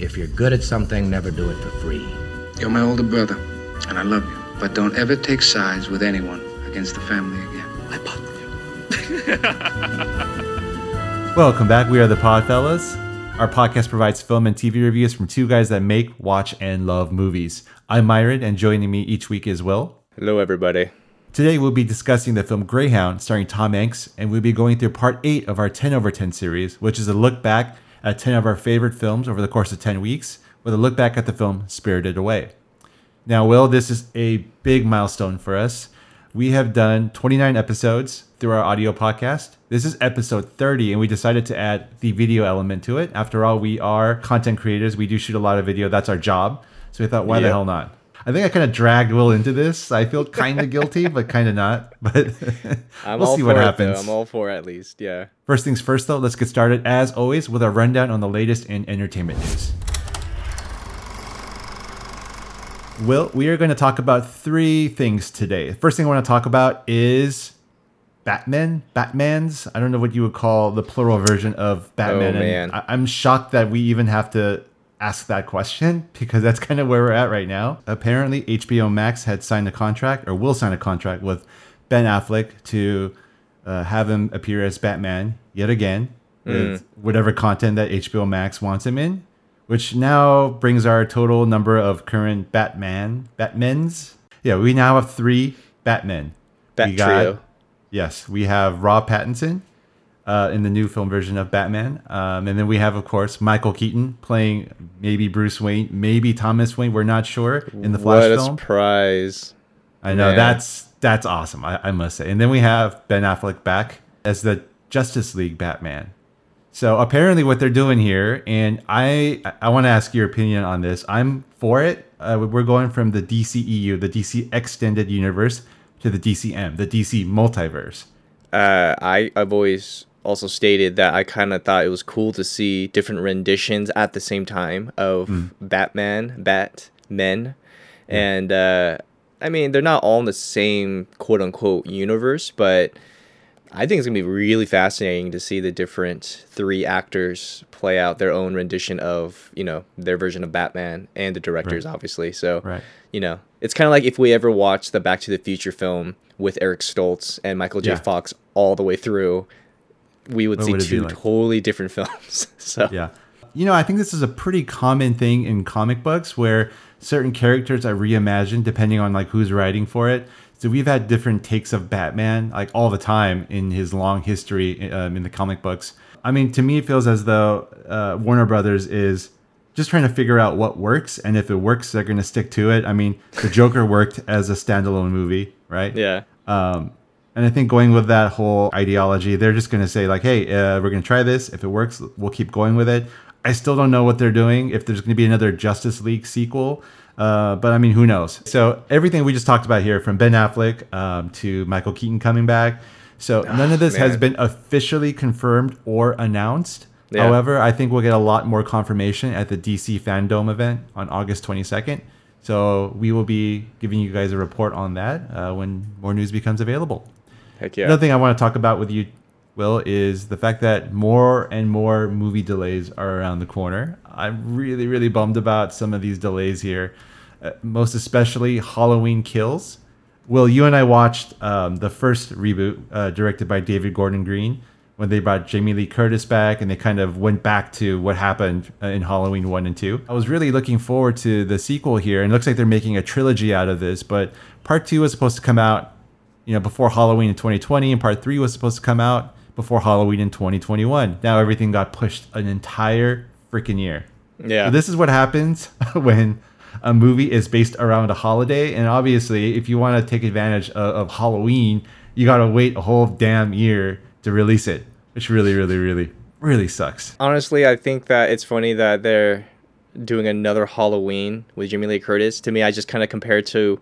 If you're good at something, never do it for free. You're my older brother, and I love you. But don't ever take sides with anyone against the family again. I bought you. Welcome back. We are the Podfellas. Our podcast provides film and TV reviews from two guys that make, watch, and love movies. I'm Myron, and joining me each week is Will. Hello, everybody. Today we'll be discussing the film Greyhound, starring Tom Hanks, and we'll be going through part 8 of our 10 over 10 series, which is a look back at 10 of our favorite films over the course of 10 weeks, with a look back at the film Spirited Away. Now, Will, this is a big milestone for us. We have done 29 episodes through our audio podcast. This is episode 30, and we decided to add the video element to it. After all, we are content creators. We do shoot a lot of video. That's our job. So we thought, why the hell not? I think I kind of dragged Will into this. I feel kind of guilty, but kind of not. But we'll see what it, happens. Though. I'm all for it, at least. Yeah. First things first, though, let's get started, as always, with a rundown on the latest in entertainment news. Will, we are going to talk about three things today. First thing I want to talk about is Batman, Batman's. I don't know what you would call the plural version of Batman. Oh, man. I- I'm shocked that we even have to ask that question because that's kind of where we're at right now. Apparently, HBO Max had signed a contract or will sign a contract with Ben Affleck to uh, have him appear as Batman yet again with whatever content that HBO Max wants him in, which now brings our total number of current Batman, Batmans. Yeah, we now have three Batmen. Bat We got- trio. Yes, we have Rob Pattinson uh, in the new film version of Batman, um, and then we have, of course, Michael Keaton playing maybe Bruce Wayne, maybe Thomas Wayne. We're not sure in the Flash what a film. surprise. I know man. that's that's awesome. I, I must say. And then we have Ben Affleck back as the Justice League Batman. So apparently, what they're doing here, and I I want to ask your opinion on this. I'm for it. Uh, we're going from the DCEU, the DC Extended Universe, to the DCM, the DC Multiverse. Uh, I I've always also stated that I kind of thought it was cool to see different renditions at the same time of Hmm. Batman, Batmen, and uh, I mean they're not all in the same quote unquote universe, but I think it's gonna be really fascinating to see the different three actors play out their own rendition of you know their version of Batman and the directors obviously. So Right. you know it's kind of like if we ever watch the Back to the Future film with Eric Stoltz and Michael J. Yeah. Fox all the way through, we would What see would two like? totally different films. so Yeah. You know, I think this is a pretty common thing in comic books where certain characters are reimagined depending on like who's writing for it. So we've had different takes of Batman like all the time in his long history um, in the comic books. I mean, to me, it feels as though uh, Warner Brothers is just trying to figure out what works, and if it works, they're going to stick to it. I mean, the Joker worked as a standalone movie, right? yeah, Um, and I think going with that whole ideology, they're just going to say like, "Hey, uh, we're going to try this. If it works, we'll keep going with it." I still don't know what they're doing. If there's going to be another Justice League sequel, uh, but I mean, who knows? So everything we just talked about here, from Ben Affleck um, to Michael Keaton coming back, so none of this has been officially confirmed or announced. Yeah. However, I think we'll get a lot more confirmation at the DC Fandom event on August 22nd. So we will be giving you guys a report on that uh, when more news becomes available. Heck yeah. Another thing I want to talk about with you, Will, is the fact that more and more movie delays are around the corner. I'm really, really bummed about some of these delays here, uh, most especially Halloween Kills. Will, you and I watched um, the first reboot uh, directed by David Gordon Green when they brought Jamie Lee Curtis back and they kind of went back to what happened uh, in Halloween 1 and 2. I was really looking forward to the sequel here, and it looks like they're making a trilogy out of this, but part 2 was supposed to come out you know, before Halloween in 2020, and part three was supposed to come out before Halloween in 2021. Now everything got pushed an entire freaking year. yeah. So this is what happens when a movie is based around a holiday, and obviously, if you want to take advantage of, of Halloween, you got to wait a whole damn year to release it, which really, really, really, really sucks. Honestly, I think that it's funny that they're doing another Halloween with Jamie Lee Curtis. To me, I just kind of compare it to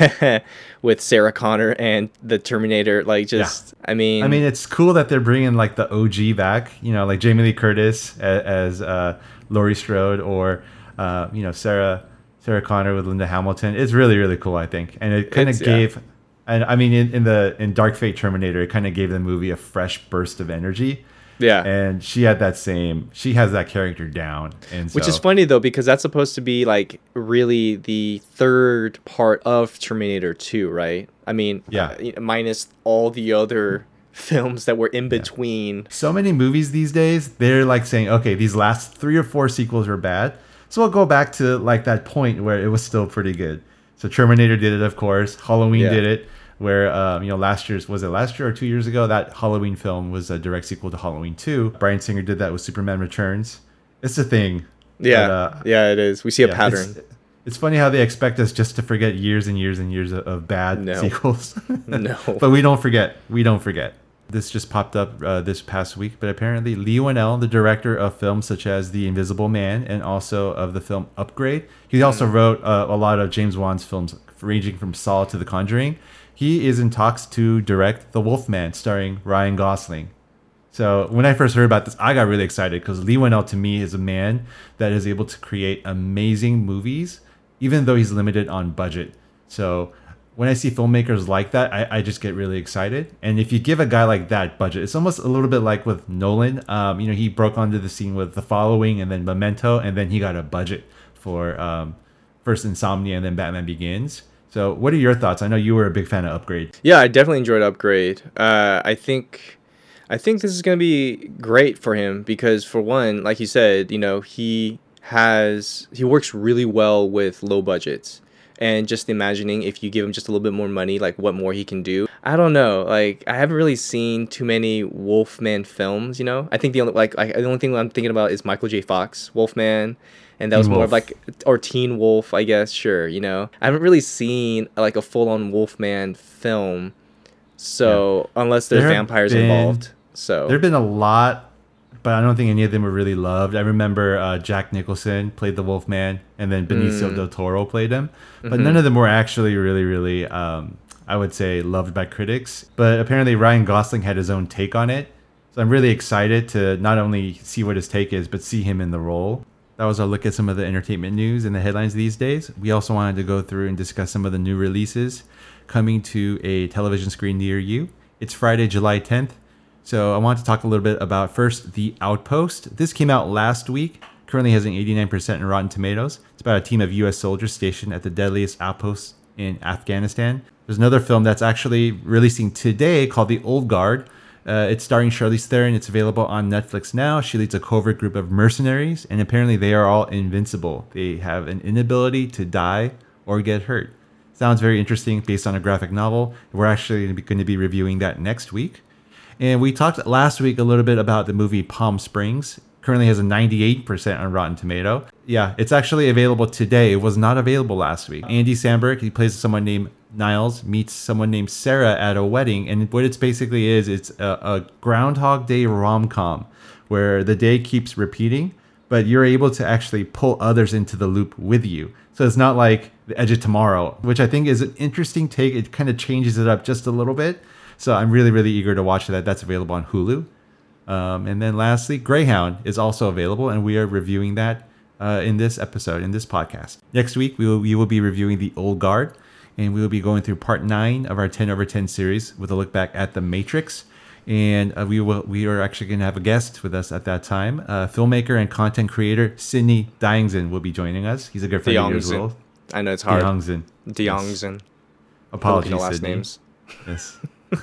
with Sarah Connor and the Terminator. Like, just I mean, I mean, it's cool that they're bringing like the OG back. You know, like Jamie Lee Curtis as, as uh, Laurie Strode, or uh, you know Sarah Sarah Connor with Linda Hamilton. It's really really cool, I think, and it kind of It's- yeah. gave. And I mean, in, in the in Dark Fate Terminator, it kind of gave the movie a fresh burst of energy. Yeah. and she had that same. She has that character down, and Which is funny though because that's supposed to be like really the third part of Terminator 2, right? I mean, Yeah. uh, minus all the other films that were in between. so many movies these days they're like saying okay these last three or four sequels were bad so we'll go back to like that point where it was still pretty good so terminator did it of course halloween Yeah. did it where um, you know last year's was it last year or two years ago that halloween film was a direct sequel to halloween 2 bryan singer did that with superman returns it's a thing Yeah. But, uh, yeah, it is. We see a yeah, pattern. it's, it's funny how they expect us just to forget years and years and years of, of bad No. sequels No. but we don't forget. We don't forget. This just popped up uh, this past week, but apparently Leigh Whannell, the director of films such as The Invisible Man and also of the film Upgrade, he also wrote uh, a lot of James Wan's films, ranging from Saw to The Conjuring. He is in talks to direct The Wolfman, starring Ryan Gosling. So when I first heard about this, I got really excited because Leigh Whannell to me is a man that is able to create amazing movies, even though he's limited on budget. So when I see filmmakers like that, I, I just get really excited. And if you give a guy like that budget, it's almost a little bit like with Nolan. Um, you know, he broke onto the scene with The Following and then Memento, and then he got a budget for um, first Insomnia and then Batman Begins. So what are your thoughts? I know you were a big fan of Upgrade. Yeah, I definitely enjoyed Upgrade. Uh, I think, I think this is gonna be great for him because for one, like you said, you know, he has he works really well with low budgets, and just imagining if you give him just a little bit more money, like what more he can do. I don't know. Like I haven't really seen too many Wolfman films. You know, I think the only like I, the only thing I'm thinking about is Michael J. Fox Wolfman. And that was Teen more of like or Teen Wolf, I guess. Sure, you know, I haven't really seen like a full-on Wolfman film, so unless there's There vampires been- involved, so There have been a lot, but I don't think any of them were really loved. I remember uh, Jack Nicholson played the Wolfman, and then Benicio del Toro played him, but none of them were actually really, really, um, I would say, loved by critics. But apparently, Ryan Gosling had his own take on it. So I'm really excited to not only see what his take is, but see him in the role. That was our look at some of the entertainment news and the headlines these days. We also wanted to go through and discuss some of the new releases coming to a television screen near you. It's Friday, July 10th. So I want to talk a little bit about first The Outpost. This came out last week. Currently has an 89% in Rotten Tomatoes. It's about a team of U.S. soldiers stationed at the deadliest outpost in Afghanistan. There's another film that's actually releasing today called The Old Guard. Uh, it's starring Charlize Theron. It's available on Netflix now. She leads a covert group of mercenaries, and apparently they are all invincible. They have an inability to die or get hurt. Sounds very interesting based on a graphic novel. We're actually going to be reviewing that next week. And we talked last week a little bit about the movie Palm Springs. Currently has a 98% on Rotten Tomato. Yeah, it's actually available today. It was not available last week. Andy Samberg, he plays someone named Niles, meets someone named Sarah at a wedding. And what it's basically is, it's a, a Groundhog Day rom-com where the day keeps repeating, but you're able to actually pull others into the loop with you. So it's not like The Edge of Tomorrow, which I think is an interesting take. It kind of changes it up just a little bit. So I'm really, really eager to watch that. That's available on Hulu. Um, and then lastly, Greyhound is also available, and we are reviewing that uh, in this episode, in this podcast. Next week, we will, we will be reviewing The Old Guard, and we will be going through part nine of our 10 over 10 series with a look back at The Matrix. And uh, we will we are actually going to have a guest with us at that time. Uh, filmmaker and content creator Sidney Dyingson will be joining us. He's a good friend of yours. Will. I know it's hard. Dyingson. DeYoungson. Apologies, Filipino last Sydney. names. Yes.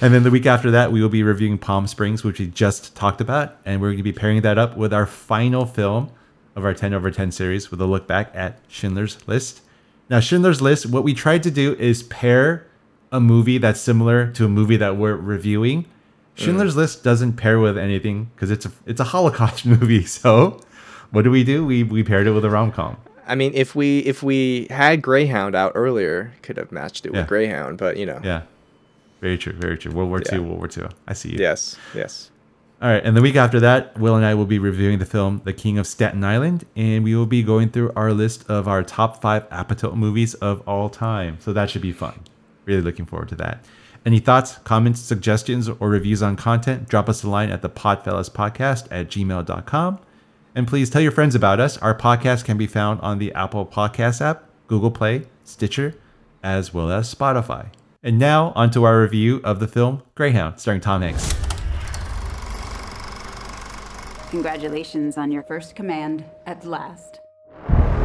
and then the week after that, we will be reviewing Palm Springs, which we just talked about. And we're going to be pairing that up with our final film of our 10 over 10 series with a look back at Schindler's List. Now, Schindler's List, what we tried to do is pair a movie that's similar to a movie that we're reviewing. Schindler's List doesn't pair with anything because it's a, it's a Holocaust movie. So what do we do? We, we paired it with a rom com. I mean, if we if we had Greyhound out earlier, could have matched it Yeah. with Greyhound, but you know. Yeah. Very true. Very true. World War Yeah. II, World War II. I see you. Yes. Yes. All right, and the week after that, Will and I will be reviewing the film The King of Staten Island, and we will be going through our list of our top five Apatow movies of all time. So that should be fun. Really looking forward to that. Any thoughts, comments, suggestions, or reviews on content, drop us a line at the Podfellas Podcast at gmail.com. And please tell your friends about us. Our podcast can be found on the Apple Podcast app, Google Play, Stitcher, as well as Spotify. And now, onto our review of the film Greyhound, starring Tom Hanks. Congratulations on your first command at last. I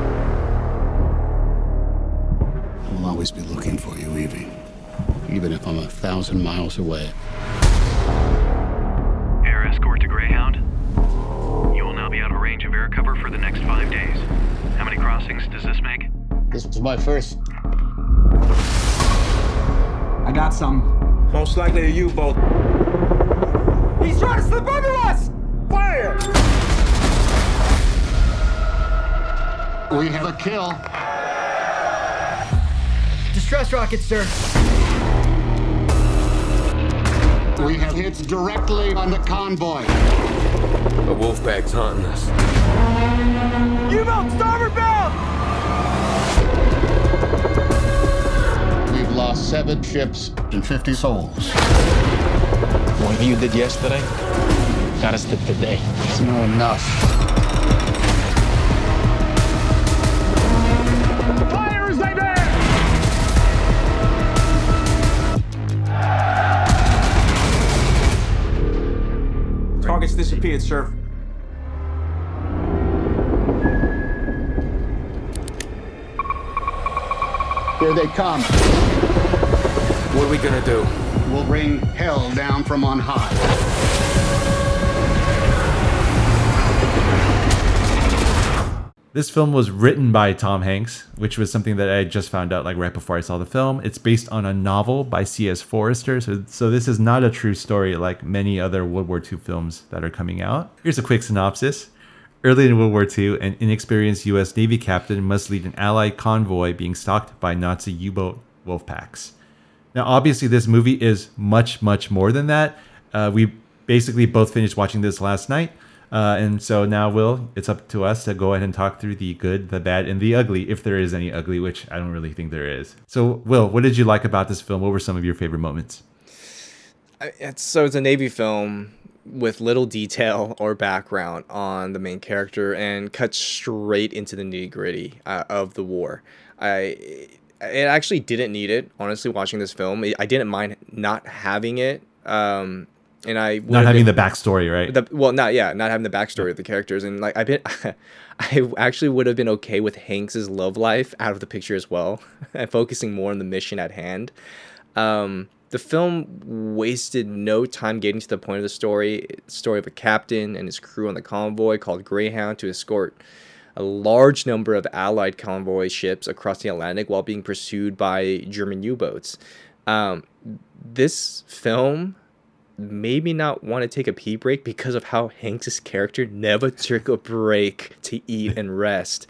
will always be looking for you, Evie. Even if I'm a thousand miles away. Air escort to Greyhound. You will now be out of range of air cover for the next five days. How many crossings does this make? This is my first. I got some. Most likely a U-boat. He's trying to slip under us! Fire! We have a kill. Distress rocket, sir. We have hits directly on the convoy. A wolf pack's hunting us. U-boat, starboard bound! We've lost seven ships and 50 souls. What you did yesterday got us to today. It's not enough. Fire as they bear! Target's disappeared, sir. Here they come. What are we gonna do? We'll bring hell down from on high. This film was written by Tom Hanks, which was something that I just found out like right before I saw the film. It's based on a novel by C.S. Forester, so, so this is not a true story like many other World War II films that are coming out. Here's a quick synopsis. Early in World War II, an inexperienced U.S. Navy captain must lead an Allied convoy being stalked by Nazi U-boat wolf packs. Now, obviously, this movie is much, much more than that. Uh, we basically both finished watching this last night. Uh, and so now, Will, it's up to us to go ahead and talk through the good, the bad, and the ugly, if there is any ugly, which I don't really think there is. So, Will, what did you like about this film? What were some of your favorite moments? It's, so it's a Navy film with little detail or background on the main character and cuts straight into the nitty gritty uh, of the war. I it actually didn't need it. Honestly, watching this film, I didn't mind not having it. Um, and I Not having been- the backstory, right? the, well, not yeah, not having the backstory of the characters, and like I've been, I actually would have been okay with Hanks's love life out of the picture as well, and focusing more on the mission at hand. Um, the film wasted no time getting to the point of the story. Story of a captain and his crew on the convoy called Greyhound to escort a large number of Allied convoy ships across the Atlantic while being pursued by German U-boats. Um, this film made me not want to take a pee break because of how Hanks's character never took a break to eat and rest.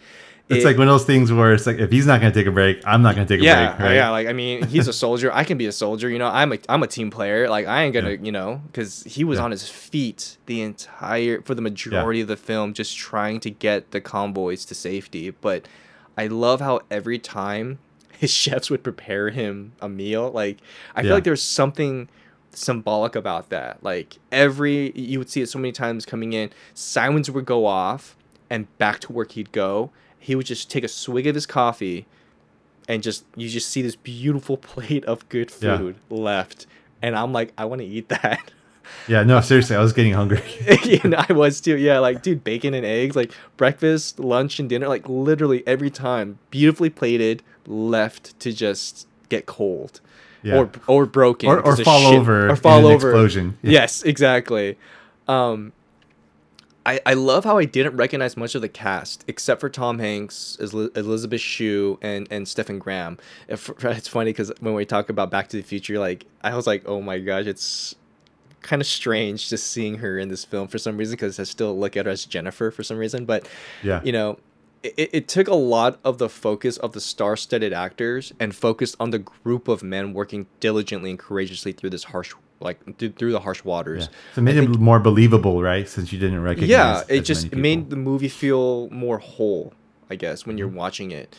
it's It- like one of those things where it's like, if he's not going to take a break, I'm not going to take a yeah, break, right? yeah. Like I mean, he's a soldier. I can be a soldier. You know, I'm a I'm a team player. Like I ain't gonna, Yeah. you know, because he was Yeah. on his feet the entire for the majority of the film, just trying to get the convoys to safety. But I love how every time his chefs would prepare him a meal, like I feel like there's something symbolic about that. Like every you would see it so many times coming in, sirens would go off, and back to work he'd go. He would just take a swig of his coffee and just you just see this beautiful plate of good Yeah. food left and i'm like i want to eat that Yeah, no, seriously, I was getting hungry. you know i was too yeah like dude bacon and eggs like breakfast lunch and dinner like literally every time beautifully plated left to just get cold Yeah. or or broken Or- or fall shit- over or fall over explosion. Yeah. yes exactly um I, I love how I didn't recognize much of the cast except for Tom Hanks, Eli- Elizabeth Shue, and and Stephen Graham. It's funny because when we talk about Back to the Future, like I was like, oh my gosh, it's kind of strange just seeing her in this film for some reason because I still look at her as Jennifer for some reason. But Yeah. you know, it, it took a lot of the focus of the star-studded actors and focused on the group of men working diligently and courageously through this harsh, like through, through the harsh waters. So it made it more believable, right? Since you didn't recognize. Yeah, it just it made the movie feel more whole, I guess, when you're Mm-hmm. watching it.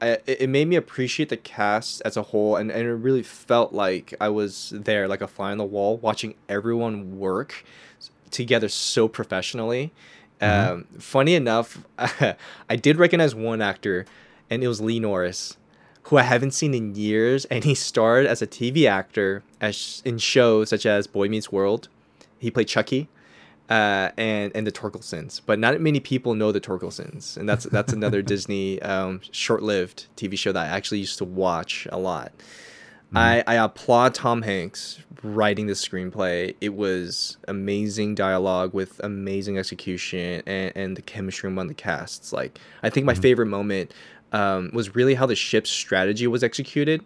I, it it made me appreciate the cast as a whole, and, and it really felt like I was there, like a fly on the wall, watching everyone work together so professionally. Mm-hmm. Um, funny enough, I did recognize one actor, and it was Lee Norris, who I haven't seen in years, and he starred as a TV actor as in shows such as Boy Meets World. He played Chucky, uh, and and the Torkelsons, but not many people know the Torkelsons, and that's that's another Disney um, short-lived TV show that I actually used to watch a lot. Mm-hmm. I, I applaud Tom Hanks writing the screenplay. It was amazing dialogue with amazing execution and, and the chemistry among the casts. Like I think my mm-hmm. favorite moment um, was really how the ship's strategy was executed.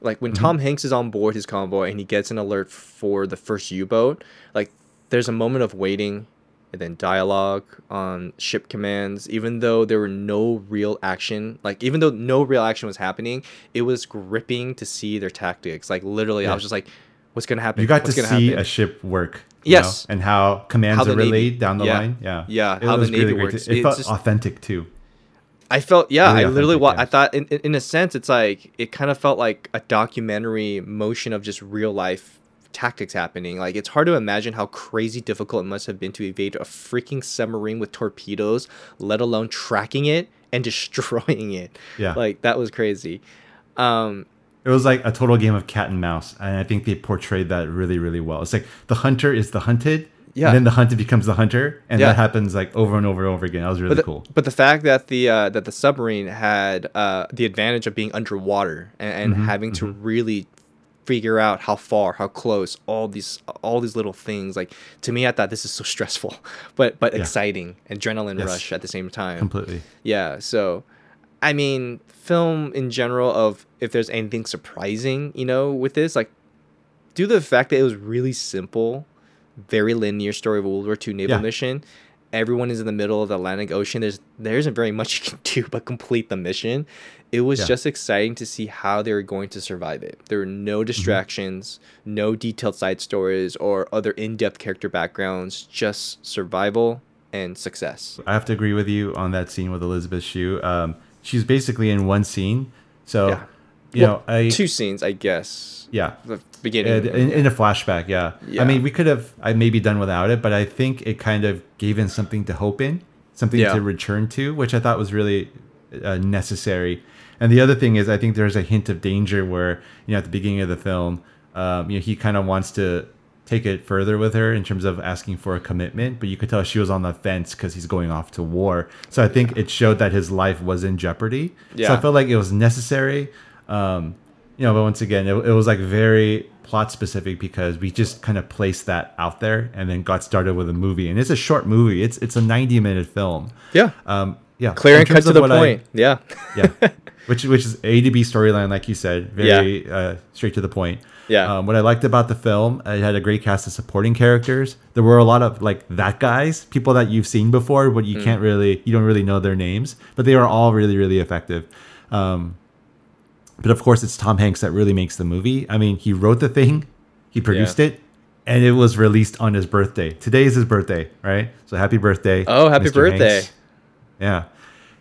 Like when mm-hmm. Tom Hanks is on board his convoy and he gets an alert for the first U-boat, like there's a moment of waiting and then dialogue on ship commands even though there were no real action like even though no real action was happening it was gripping to see their tactics like literally i was just like what's gonna happen You got what's to see happen? a ship work. Yes. know, and how commands How the are Navy- relayed down the yeah. line. Yeah. Yeah, It how the was Navy great works. to- It It's felt just- authentic too. I felt yeah, Really I literally wa- yeah. I thought in in a sense it's like it kind of felt like a documentary motion of just real life tactics happening. Like it's hard to imagine how crazy difficult it must have been to evade a freaking submarine with torpedoes, let alone tracking it and destroying it. Yeah. Like that was crazy. Um It was like a total game of cat and mouse, and I think they portrayed that really, really well. It's like the hunter is the hunted, Yeah. and then the hunted becomes the hunter, and Yeah. that happens like over and over and over again. That was really but the, cool. But the fact that the uh, that the submarine had uh, the advantage of being underwater and, and Mm-hmm, having to really figure out how far, how close, all these all these little things. Like to me, I thought this is so stressful, but but Yeah. exciting, adrenaline Yes. rush at the same time. Completely. Yeah. So, I mean, film in general of if there's anything surprising, you know, with this, like, due to the fact that it was really simple, very linear story of a World War II naval Yeah. mission. Everyone is in the middle of the Atlantic Ocean. There's there isn't very much you can do but complete the mission. It was Yeah. just exciting to see how they were going to survive it. There were no distractions, no detailed side stories or other in-depth character backgrounds, just survival and success. I have to agree with you on that scene with Elizabeth Shue. Um, she's basically in one scene, so Yeah. You Well, know, I two scenes, I guess. yeah. The beginning. In, in a flashback, yeah. Yeah. I mean, we could have I maybe done without it, but I think it kind of gave in something to hope in, something Yeah. to return to, which I thought was really uh, necessary. And the other thing is, I think there's a hint of danger where you know at the beginning of the film, um, you know, he kind of wants to take it further with her in terms of asking for a commitment, but you could tell she was on the fence because he's going off to war. So I think it showed that his life was in jeopardy. Yeah. So I felt like it was necessary. Um, you know, but once again, it, it was like very plot specific because we just kind of placed that out there and then got started with a movie. And it's a short movie. It's it's a 90 minute film. Yeah. Um, yeah. Clear and cut to the what I- point. yeah. yeah. Which which is A to B storyline, like you said, very uh, straight to the point. Yeah. Um, what I liked about the film, it had a great cast of supporting characters. There were a lot of like that guys, people that you've seen before, but you Mm. can't really, you don't really know their names, but they were all really, really effective. Um, but of course, it's Tom Hanks that really makes the movie. I mean, he wrote the thing, he produced it, and it was released on his birthday. Today is his birthday, right? So happy birthday! Oh, happy Mr. birthday. Hanks. Yeah.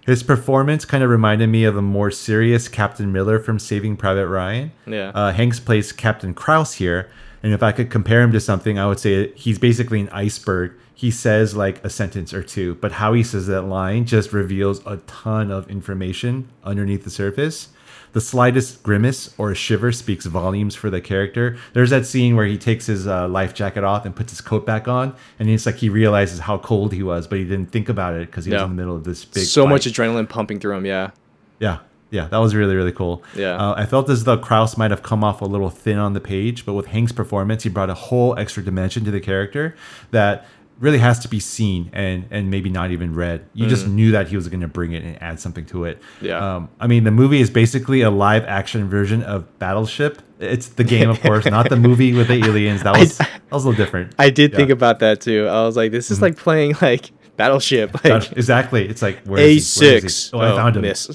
His performance kind of reminded me of a more serious Captain Miller from Saving Private Ryan. Yeah. Uh, Hanks plays Captain Krause here. And if I could compare him to something, I would say he's basically an iceberg. He says like a sentence or two, but how he says that line just reveals a ton of information underneath the surface. The slightest grimace or a shiver speaks volumes for the character. There's that scene where he takes his uh, life jacket off and puts his coat back on, and it's like he realizes how cold he was, but he didn't think about it because he was in the middle of this big. so fight. much adrenaline pumping through him. Yeah. Yeah, yeah, that was really really cool. Yeah. uh, I felt as though Krause might have come off a little thin on the page, but with Hank's performance, he brought a whole extra dimension to the character that really has to be seen and and maybe not even read. You just knew that he was going to bring it and add something to it. Mm. Yeah. Um, I mean, the movie is basically a live action version of Battleship. It's the game, of course, not the movie with the aliens. That was that was a little different. I did think Yeah. Mm-hmm. about that too. I was like, this is like playing like Battleship. Like exactly. It's like where is he? Where is he? A6. Oh, I Oh, found him. miss.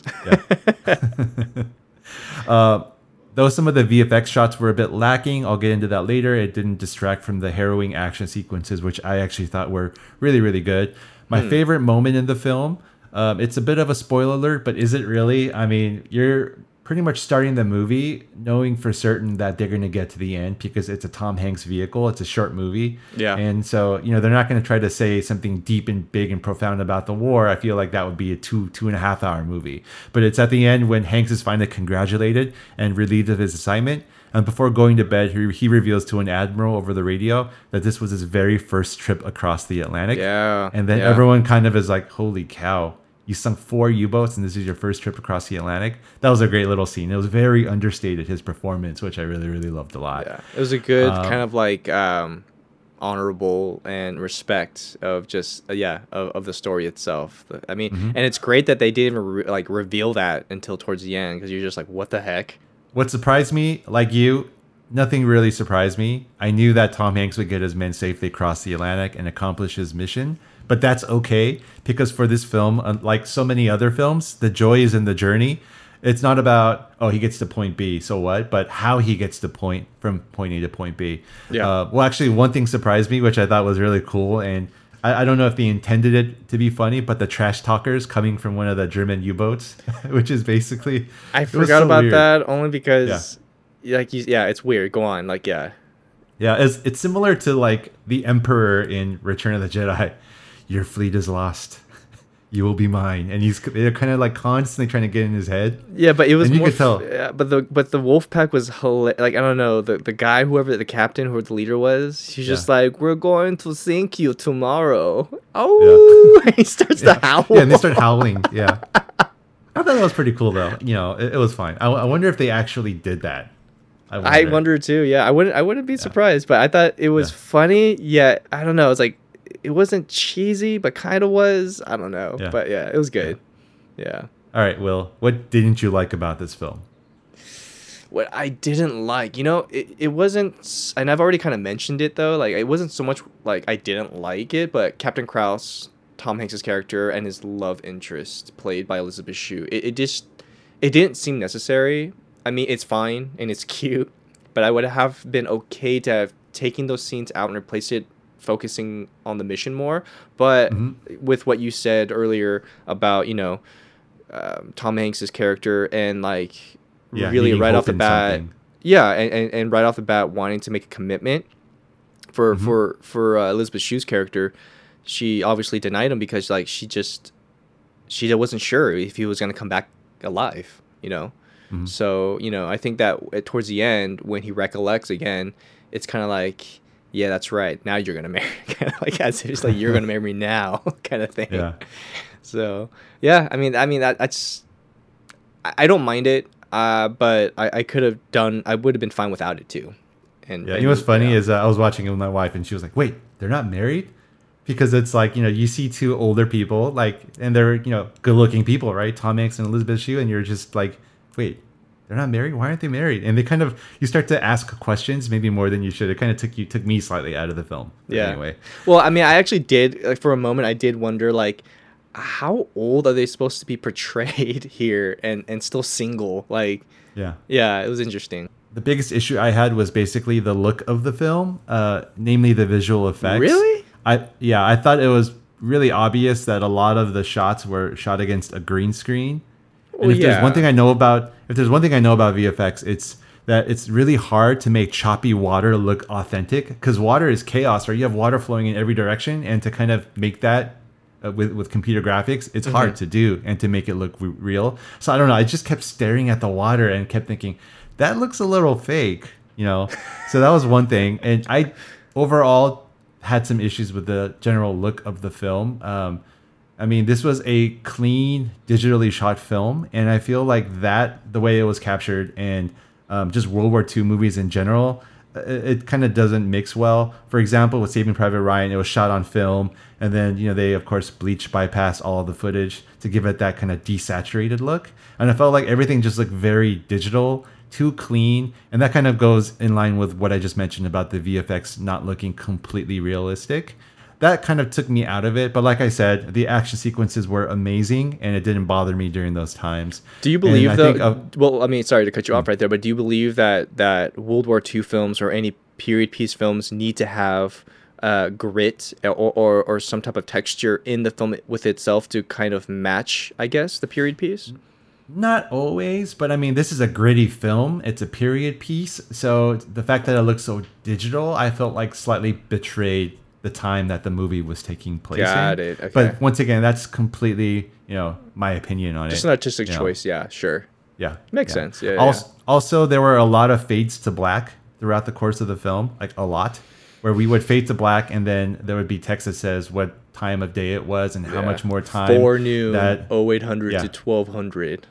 Yeah. uh, though some of the VFX shots were a bit lacking, I'll get into that later. It didn't distract from the harrowing action sequences, which I actually thought were really, really good. My Hmm. favorite moment in the film, um, it's a bit of a spoiler alert, but is it really? I mean, you're pretty much starting the movie knowing for certain that they're going to get to the end because it's a Tom Hanks vehicle. It's a short movie. Yeah. And so, you know, they're not going to try to say something deep and big and profound about the war. I feel like that would be a two, two and a half hour movie. But it's at the end when Hanks is finally congratulated and relieved of his assignment. And before going to bed, he, he reveals to an admiral over the radio that this was his very first trip across the Atlantic. Yeah, And then yeah. everyone kind of is like, holy cow, you sunk four U boats and this is your first trip across the Atlantic. That was a great little scene. It was very understated, his performance, which I really, really loved a lot. Yeah, it was a good Um, kind of like um, honorable and respect of just uh, yeah of, of the story itself. I mean, Mhm. and it's great that they didn't even re- like reveal that until towards the end because you're just like, what the heck? What surprised me, like you, nothing really surprised me. I knew that Tom Hanks would get his men safely across the Atlantic and accomplish his mission, but that's okay because for this film, unlike so many other films, the joy is in the journey. It's not about oh he gets to point B, so what, but how he gets to point from point A to point B. Yeah. Uh, well, actually, one thing surprised me, which I thought was really cool, and I, I don't know if they intended it to be funny, but the trash talkers coming from one of the German U-boats, which is basically I forgot so about weird. that only because yeah. like yeah, it's weird. Go on, like yeah, Yeah, it's it's similar to like the Emperor in Return of the Jedi. Your fleet is lost. You will be mine, and he's they're kind of like constantly trying to get in his head. yeah, but it was And you more could tell. f- yeah, but the but the wolf pack was hila- like I don't know the the guy whoever the captain whoever the leader was he's just like we're going to sink you tomorrow. Oh, he starts to howl. Yeah, and they start howling. Yeah, I thought that was pretty cool though. You know, it, it was fine. I, I wonder if they actually did that. I wonder too. Yeah, I wouldn't. I wouldn't be surprised, but I thought it was funny. Yet I don't know. It's like it wasn't cheesy, but kind of was. I don't know. Yeah. But yeah, it was good. Yeah. All right, Will. What didn't you like about this film? What I didn't like, you know, it, it wasn't, and I've already kind of mentioned it though. Like it wasn't so much like I didn't like it, but Captain Krause, Tom Hanks's character, and his love interest played by Elizabeth Shue, it, it just it didn't seem necessary. I mean, it's fine and it's cute, but I would have been okay to have taken those scenes out and replaced it focusing on the mission more. But with what you said earlier about you know um, Tom Hanks's character and like Yeah, really right off the bat, something. yeah, and, and, and right off the bat wanting to make a commitment for Mm-hmm. for for uh, Elizabeth Shue's character, she obviously denied him because like she just she wasn't sure if he was gonna come back alive, you know. Mm-hmm. So you know, I think that towards the end when he recollects again, it's kind of like, yeah, that's right. Now you're gonna marry, kind of like as if it's like you're gonna marry me now, kind of thing. Yeah. So yeah, I mean, I mean that that's I, I don't mind it, uh, but I, I could have done. I would have been fine without it too. And Yeah, and- you know what's funny yeah. is uh, I was watching it with my wife, and she was like, "Wait, they're not married?" Because it's like you know you see two older people like, and they're you know good-looking people, right? Tom Hanks and Elizabeth Shue, and you're just like, "Wait, they're not married? Why aren't they married?" And they kind of you start to ask questions, maybe more than you should. It kind of took you took me slightly out of the film. Yeah. Anyway, Well, I mean, I actually did like for a moment. I did wonder like, how old are they supposed to be portrayed here, and and still single? Like, yeah. yeah, it was interesting. The biggest issue I had was basically the look of the film, uh, namely the visual effects. Really? I yeah, I thought it was really obvious that a lot of the shots were shot against a green screen. Well, and if there's one thing I know about if there's one thing I know about VFX, it's that it's really hard to make choppy water look authentic because water is chaos, right? You have water flowing in every direction, and to kind of make that uh, with with computer graphics, it's hard Mhm. to do and to make it look re- real. So I don't know. I just kept staring at the water and kept thinking that looks a little fake, you know. so that was one thing, and I overall had some issues with the general look of the film. Um, I mean, this was a clean, digitally shot film, and I feel like that the way it was captured and um, just World War II movies in general, uh, it, it kind of doesn't mix well. For example, with Saving Private Ryan, it was shot on film, and then you know they of course bleach bypass all the footage to give it that kind of desaturated look, and I felt like everything just looked very digital, too clean, and that kind of goes in line with what I just mentioned about the VFX not looking completely realistic that kind of took me out of it. But like I said, the action sequences were amazing, and it didn't bother me during those times. Do you believe I though? think of- well, I mean, sorry to cut you off right there, but do you believe that that World War II films or any period piece films need to have uh, grit or, or or some type of texture in the film with itself to kind of match, I guess, the period piece? Not always, but I mean, this is a gritty film. It's a period piece, so the fact that it looks so digital, I felt like slightly betrayed the time that the movie was taking place. Got in. it, okay. But once again, that's completely you know my opinion on Just it. Just an artistic you know. choice, yeah, sure. Yeah, Makes yeah. sense. Yeah, yeah, Also, also, there were a lot of fades to black throughout the course of the film, like a lot, where we would fade to black, and then there would be text that says what time of day it was and how Yeah. much more time Four noon, that 0800 Yeah. to 1200.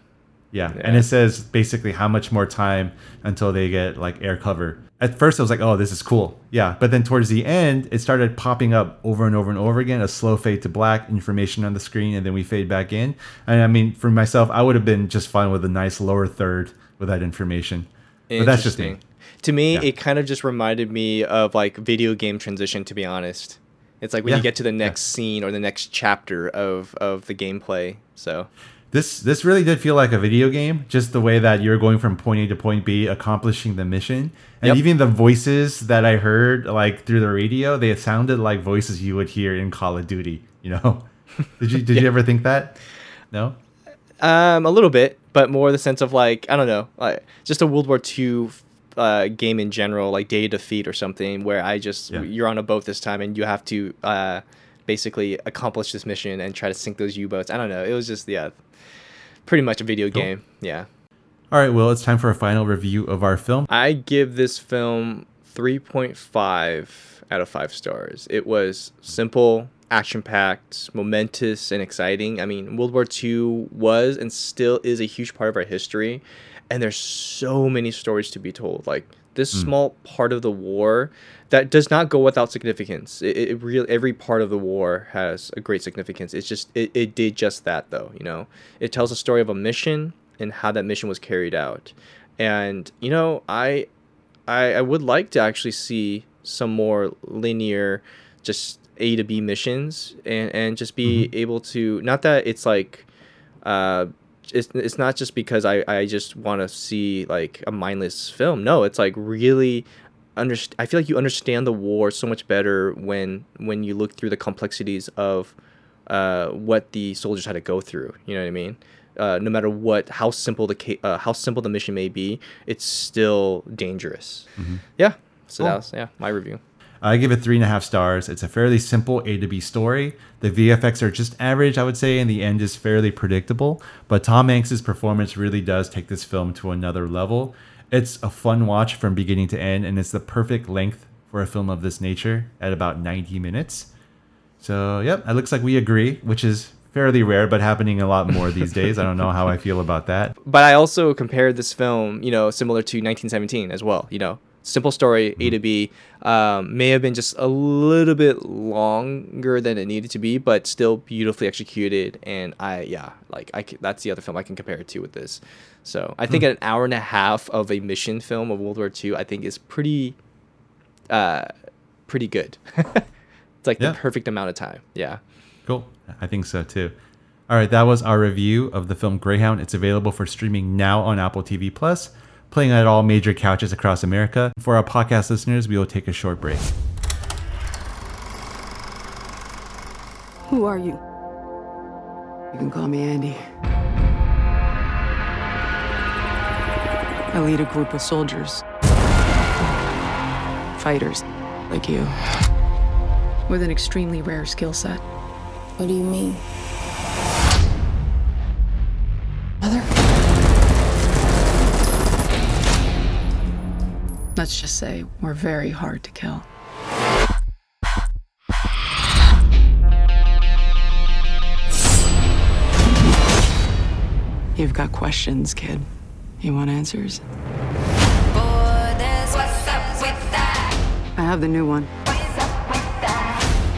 Yeah. and it says basically how much more time until they get like air cover. At first, I was like, "Oh, this is cool." Yeah, but then towards the end, it started popping up over and over and over again. A slow fade to black, information on the screen, and then we fade back in. And I mean, for myself, I would have been just fine with a nice lower third with that information. But that's just me. To me, Yeah. it kind of just reminded me of like video game transition. To be honest, it's like when Yeah, you get to the next scene or the next chapter of of the gameplay. So This this really did feel like a video game, just the way that you're going from point A to point B, accomplishing the mission, and Yep. even the voices that I heard like through the radio, they sounded like voices you would hear in Call of Duty. You know, did you did you ever think that? No. Um, a little bit, but more the sense of like I don't know, like just a World War II uh, game in general, like Day of Defeat or something, where I just Yeah. you're on a boat this time and you have to uh, basically accomplish this mission and try to sink those U-boats. I don't know. It was just yeah, pretty much a video game. Yeah. All right, well, it's time for a final review of our film. I give this film 3.5 out of 5 stars. It was simple, action packed, momentous, and exciting. I mean, World War II was and still is a huge part of our history, and there's so many stories to be told. Like, this small part of the war that does not go without significance. It, it really every part of the war has a great significance. It's just it, it did just that though, you know. It tells a story of a mission and how that mission was carried out. And you know, I I, I would like to actually see some more linear, just A to B missions, and and just be able to not that it's like, uh, it's it's not just because I I just want to see like a mindless film. No, it's like really. Underst- I feel like you understand the war so much better when when you look through the complexities of uh, what the soldiers had to go through. You know what I mean? Uh, no matter what, how simple the ca- uh, how simple the mission may be, it's still dangerous. Yeah. So that was yeah my review. I give it three and a half stars. It's a fairly simple A to B story. The VFX are just average, I would say, and the end is fairly predictable. But Tom Hanks's performance really does take this film to another level. It's a fun watch from beginning to end, and it's the perfect length for a film of this nature at about 90 minutes. So, yep, it looks like we agree, which is fairly rare, but happening a lot more these days. I don't know how I feel about that. But I also compared this film, you know, similar to 1917 as well. You know, simple story, A to B, um, may have been just a little bit longer than it needed to be, but still beautifully executed. And I, yeah, like I, that's the other film I can compare it to with this. So I think an hour and a half of a mission film of World War II, I think is pretty, uh, pretty good. it's like Yeah. the perfect amount of time. Yeah. Cool. I think so too. All right, that was our review of the film Greyhound. It's available for streaming now on Apple TV Plus, playing at all major couches across America. For our podcast listeners, we will take a short break. Who are you? You can call me Andy. I lead a group of soldiers. Fighters, like you. With an extremely rare skill set. What do you mean? Let's just say we're very hard to kill. You've got questions, kid. You want answers? I have the new one.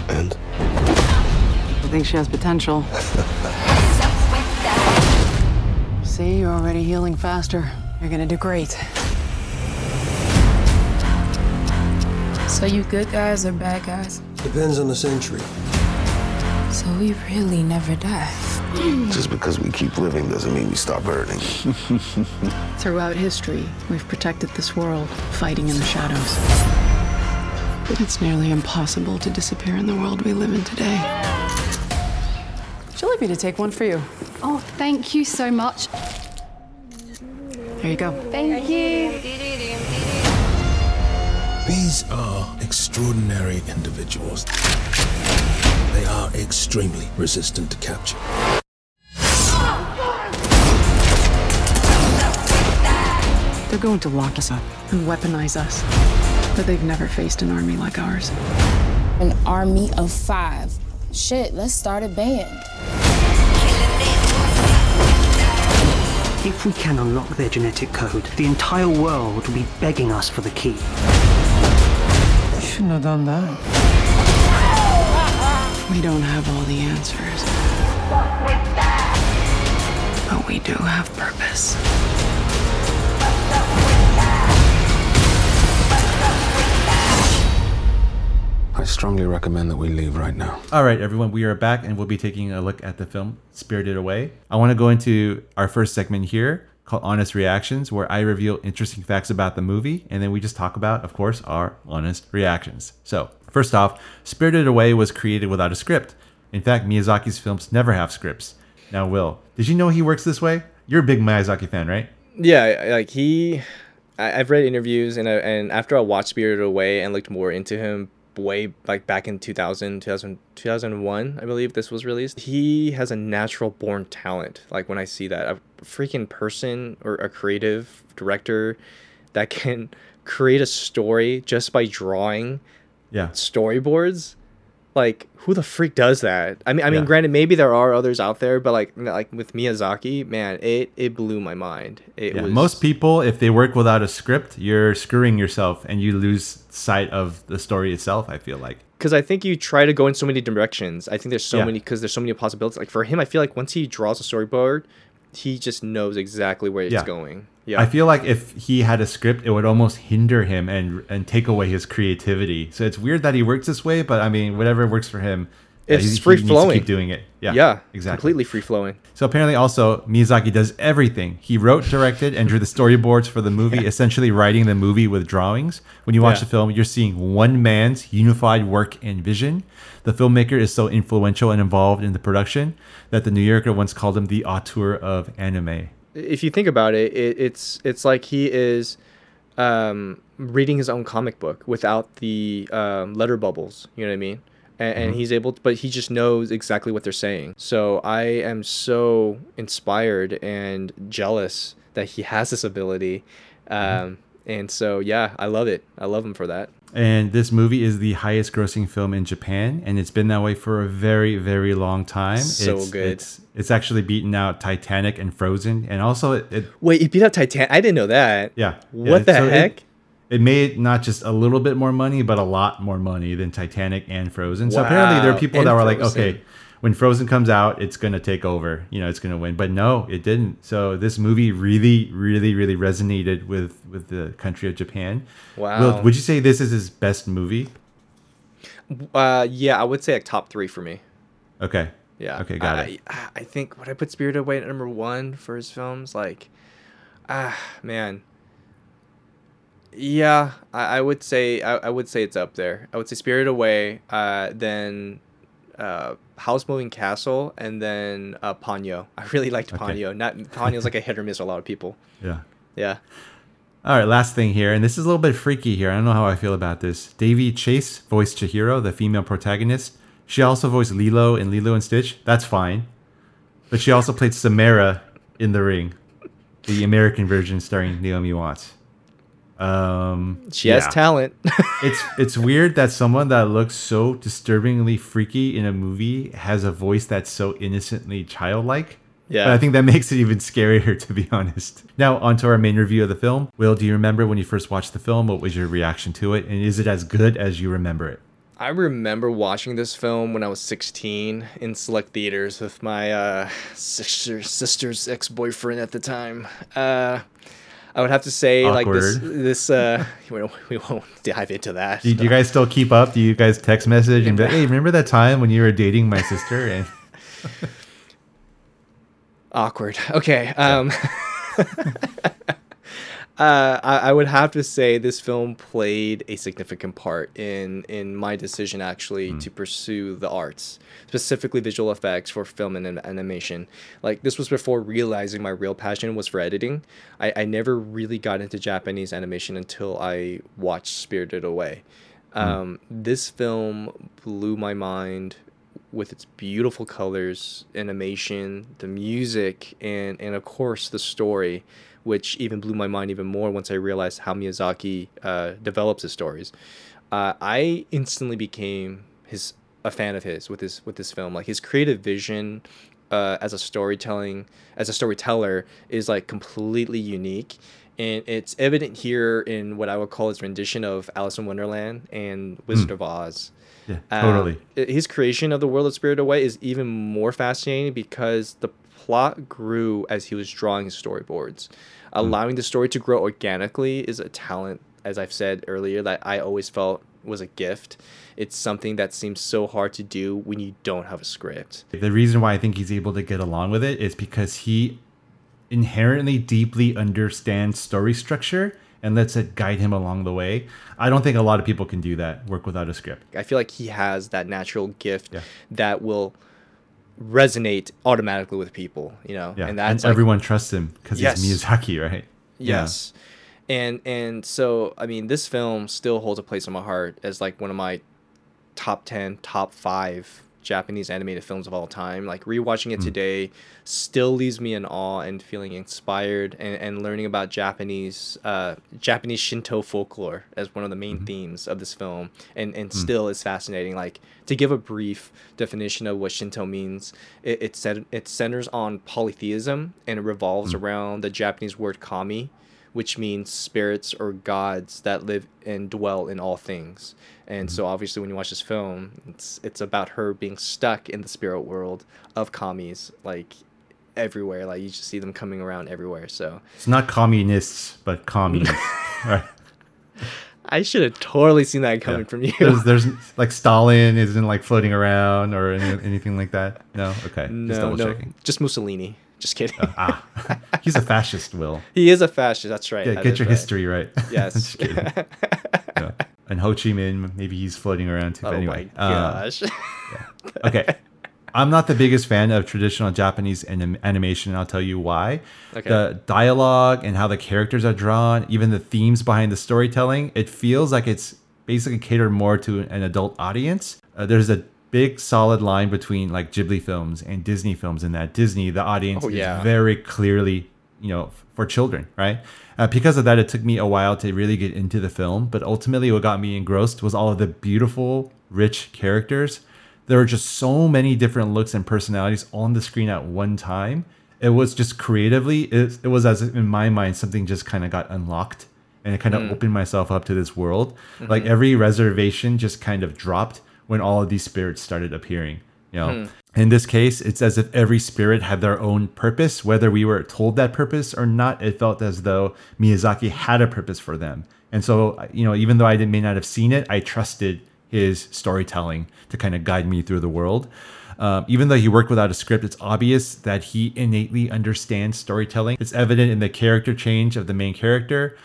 And? I think she has potential. See, you're already healing faster. You're gonna do great. So you good guys or bad guys? Depends on the century. So we really never die. Just because we keep living doesn't mean we stop hurting. Throughout history, we've protected this world, fighting in the shadows. But it's nearly impossible to disappear in the world we live in today. Would you like me to take one for you? Oh, thank you so much. There you go. Thank you. These are extraordinary individuals. They are extremely resistant to capture. They're going to lock us up and weaponize us. But they've never faced an army like ours. An army of five. Shit, let's start a band. If we can unlock their genetic code, the entire world will be begging us for the key. Shouldn't have done that. We don't have all the answers. But we do have purpose. I strongly recommend that we leave right now. All right, everyone, we are back and we'll be taking a look at the film Spirited Away. I want to go into our first segment here called Honest Reactions, where I reveal interesting facts about the movie and then we just talk about, of course, our honest reactions. So, first off, Spirited Away was created without a script. In fact, Miyazaki's films never have scripts. Now, Will, did you know he works this way? You're a big Miyazaki fan, right? Yeah, like he, I've read interviews and and after I watched Spirited Away and looked more into him, way like back in 2000, 2000 2001 i believe this was released he has a natural born talent like when i see that. A freaking person or a creative director that can create a story just by drawing yeah. storyboards like who the freak does that i mean i mean Yeah. granted maybe there are others out there but like like with miyazaki man it it blew my mind it Yeah, was most people, if they work without a script, you're screwing yourself and you lose sight of the story itself, I feel like. because I think you try to go in so many directions. I think there's so Yeah. many because there's so many possibilities. Like for him, I feel like once he draws a storyboard, he just knows exactly where it's Yeah. going. Yeah, I feel like if he had a script, it would almost hinder him and and take away his creativity. So it's weird that he works this way, but I mean, whatever works for him. It's he free flowing. Keep doing it. Yeah, yeah, exactly. completely free flowing. So apparently, also Miyazaki does everything. He wrote, directed, and drew the storyboards for the movie, essentially writing the movie with drawings. When you watch Yeah. the film, you're seeing one man's unified work and vision. The filmmaker is so influential and involved in the production that the New Yorker once called him the auteur of anime. If you think about it, it it's it's like he is um, reading his own comic book without the um, letter bubbles. You know what I mean? And, and Mhm. he's able, to, but he just knows exactly what they're saying. So I am so inspired and jealous that he has this ability. Um, and so yeah, I love it. I love him for that. And this movie is the highest grossing film in Japan, and it's been that way for a very, very long time. So it's, good. It's, it's actually beaten out Titanic and Frozen, and also it. it Wait, he beat out Titanic? I didn't know that. yeah. What yeah, the so heck? It, made not just a little bit more money, but a lot more money than Titanic and Frozen. So apparently there are people and that were like, okay, when Frozen comes out, it's gonna take over. You know, it's gonna win. But no, it didn't. So this movie really, really, really resonated with with the country of Japan. Wow. Will, would you say this is his best movie? Uh, yeah, I would say like top three for me. Okay. Yeah. Okay, got I, it. I, I think would I put Spirited Away at number one for his films? Like, ah, man. Yeah, I, I would say I, I would say it's up there. I would say Spirit Away, uh, then uh, Howl's Moving Castle, and then uh, Ponyo. I really liked Okay. Ponyo. Not Ponyo's like a hit or miss a lot of people. Yeah. Yeah. All right, last thing here, and this is a little bit freaky here. I don't know how I feel about this. Daveigh Chase voiced Chihiro, the female protagonist. She also voiced Lilo in Lilo and Stitch. That's fine. But she also played Samara in The Ring, the American version starring Naomi Watts. Um, She has talent. it's it's weird that someone that looks so disturbingly freaky in a movie has a voice that's so innocently childlike. Yeah. But I think that makes it even scarier, to be honest. Now, on to our main review of the film. Will, do you remember when you first watched the film? What was your reaction to it? And is it as good as you remember it? I remember watching this film when I was 16 in select theaters with my uh, sister, sister's ex boyfriend at the time. Uh, I would have to say, like this, this uh, we, won't dive into that. Do, do you guys still keep up? Do you guys text message and be like, hey, remember that time when you were dating my sister? And Awkward. Okay. Um, uh, I, I would have to say this film played a significant part in in my decision actually to pursue the arts, specifically visual effects for film and animation. Like this was before realizing my real passion was for editing. I, I never really got into Japanese animation until I watched Spirited Away. Um, This film blew my mind with its beautiful colors, animation, the music, and and of course the story, which even blew my mind even more once I realized how Miyazaki uh, develops his stories. Uh, I instantly became his a fan of his with this with this film. Like his creative vision uh, as a storytelling as a storyteller is like completely unique and it's evident here in what I would call his rendition of Alice in Wonderland and Wizard Hmm. of Oz. Yeah, Um, totally. his creation of the world of Spirited Away is even more fascinating because the plot grew as he was drawing his storyboards. Hmm. Allowing the story to grow organically is a talent, as I've said earlier, that I always felt was a gift. It's something that seems so hard to do when you don't have a script. The reason why I think he's able to get along with it is because he inherently deeply understands story structure and lets it guide him along the way. I don't think a lot of people can do that, work without a script. I feel like he has that natural gift Yeah. that will resonate automatically with people, you know. Yeah, And and, that's like, everyone trusts him because Yes. he's Miyazaki, right? Yeah. Yes. And and so I mean this film still holds a place in my heart as like one of my top 10, top 5 Japanese animated films of all time. Like rewatching it Mm. today still leaves me in awe and feeling inspired and, and learning about Japanese uh, Japanese Shinto folklore as one of the main Mm-hmm. themes of this film. And and Mm. still is fascinating. Like to give a brief definition of what Shinto means, it it, cent- it centers on polytheism and it revolves Mm. around the Japanese word kami, which means spirits or gods that live and dwell in all things. And Mm-hmm. so obviously when you watch this film, it's it's about her being stuck in the spirit world of commies like everywhere. Like you just see them coming around everywhere. So It's not communists, but commies, right? I should have totally seen that coming Yeah. from you. There's, there's like Stalin isn't like floating around or any, anything like that. No, okay, just no, double no, checking. just Mussolini. Just kidding. ah, he's a fascist, Will. he is a fascist. That's right. Yeah, that get your right. history right. Yes. Just kidding. Yeah. And Ho Chi Minh, maybe he's floating around too. Oh But anyway, uh, gosh. okay. I'm not the biggest fan of traditional Japanese anim- animation, and I'll tell you why. Okay. The dialogue and how the characters are drawn, even the themes behind the storytelling, it feels like it's basically catered more to an adult audience. Uh, there's a big solid line between like Ghibli films and Disney films in that Disney, the audience Oh, yeah. is very clearly, you know, for children, right? Uh, because of that, it took me a while to really get into the film, but ultimately, what got me engrossed was all of the beautiful, rich characters. There were just so many different looks and personalities on the screen at one time. It was just creatively, it, it was as in my mind, something just kind of got unlocked and it kind of Mm. opened myself up to this world. Like Mhm. every reservation just kind of dropped when all of these spirits started appearing. You know, Hmm. in this case, it's as if every spirit had their own purpose, whether we were told that purpose or not. It felt as though Miyazaki had a purpose for them, and so you know, even though I may not have seen it, I trusted his storytelling to kind of guide me through the world. Um, even though he worked without a script, it's obvious that he innately understands storytelling. It's evident in the character change of the main character,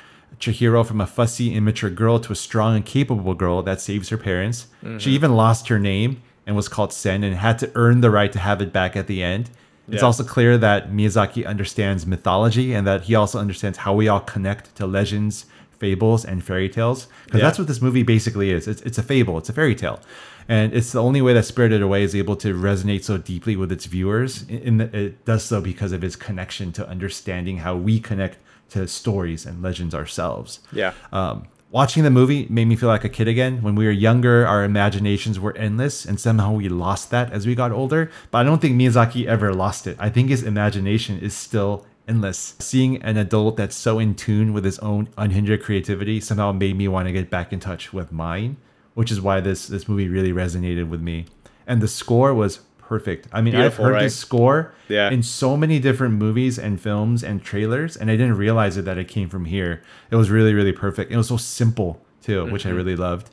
Chihiro from a fussy, immature girl to a strong and capable girl that saves her parents. She Mhm. even lost her name and was called Sen and had to earn the right to have it back at the end. It's also clear that Miyazaki understands mythology and that he also understands how we all connect to legends, fables, and fairy tales. Because Yeah. that's what this movie basically is. It's, it's a fable, it's a fairy tale. And it's the only way that Spirited Away is able to resonate so deeply with its viewers. In in it does so because of its connection to understanding how we connect to stories and legends ourselves. Yeah. Um, watching the movie made me feel like a kid again. When we were younger, our imaginations were endless, and somehow we lost that as we got older. But I don't think Miyazaki ever lost it. I think his imagination is still endless. Seeing an adult that's so in tune with his own unhindered creativity somehow made me want to get back in touch with mine, which is why this this movie really resonated with me. And the score was perfect. I mean, Beautiful, I've heard right? this score Yeah. in so many different movies and films and trailers, and I didn't realize it that it came from here. It was really, really perfect. It was so simple too, which I Mhm. really loved.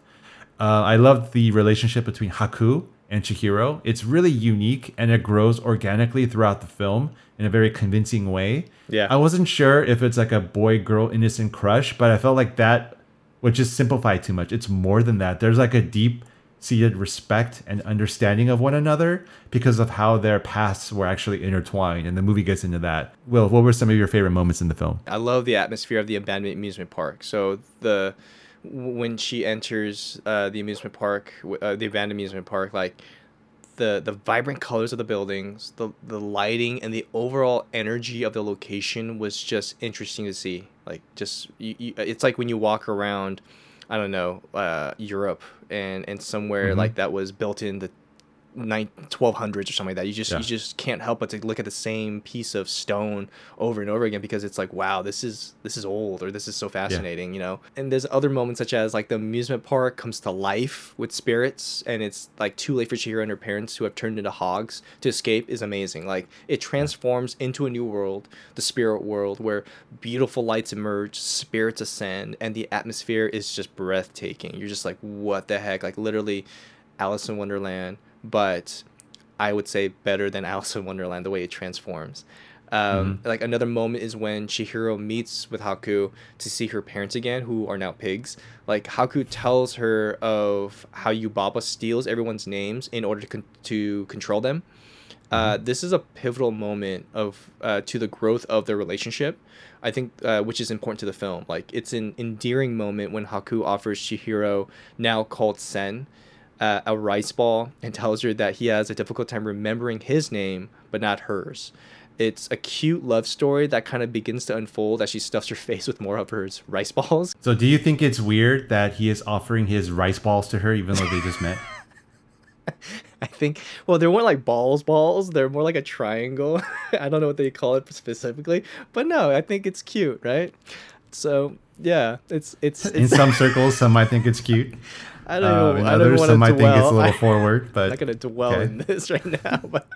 Uh, I loved the relationship between Haku and Chihiro. It's really unique and it grows organically throughout the film in a very convincing way. Yeah. I wasn't sure if it's like a boy girl innocent crush, but I felt like that would just simplify too much. It's more than that. There's like a deep seated respect and understanding of one another because of how their paths were actually intertwined, and the movie gets into that. Will, what were some of your favorite moments in the film? I love the atmosphere of the abandoned amusement park. So the when she enters uh, the amusement park, uh, the abandoned amusement park, like the the vibrant colors of the buildings, the the lighting, and the overall energy of the location was just interesting to see. Like just you, you, it's like when you walk around, I don't know, uh, Europe and and somewhere Mhm. like that was built in the nine, 1200s or something like that. You just Yeah. you just can't help but to look at the same piece of stone over and over again because it's like wow this is this is old or this is so fascinating you know? And there's other moments such as like the amusement park comes to life with spirits and it's like too late for Chihiro and her parents who have turned into hogs to escape is amazing. Like it transforms into a new world the spirit world where beautiful lights emerge spirits ascend and the atmosphere is just breathtaking. You're just like what the heck? Like literally Alice in Wonderland, but I would say better than Alice in Wonderland the way it transforms. Um, Like another moment is when Chihiro meets with Haku to see her parents again, who are now pigs. Like Haku tells her of how Yubaba steals everyone's names in order to con- to control them. Uh, this is a pivotal moment of uh, to the growth of their relationship. I think, uh, which is important to the film. Like it's an endearing moment when Haku offers Chihiro, now called Sen, uh, a rice ball and tells her that he has a difficult time remembering his name but not hers. It's a cute love story that kind of begins to unfold as she stuffs her face with more of her rice balls. So, do you think it's weird that he is offering his rice balls to her even though they just met? I think, well, they weren't like balls, balls. They're more like a triangle. I don't know what they call it specifically, but no, I think it's cute, right? So yeah, it's it's, it's In some circles, some might think it's cute. I don't Uh, know. in I don't others, some to might think it's a little forward, but I'm not gonna dwell okay. in this right now. But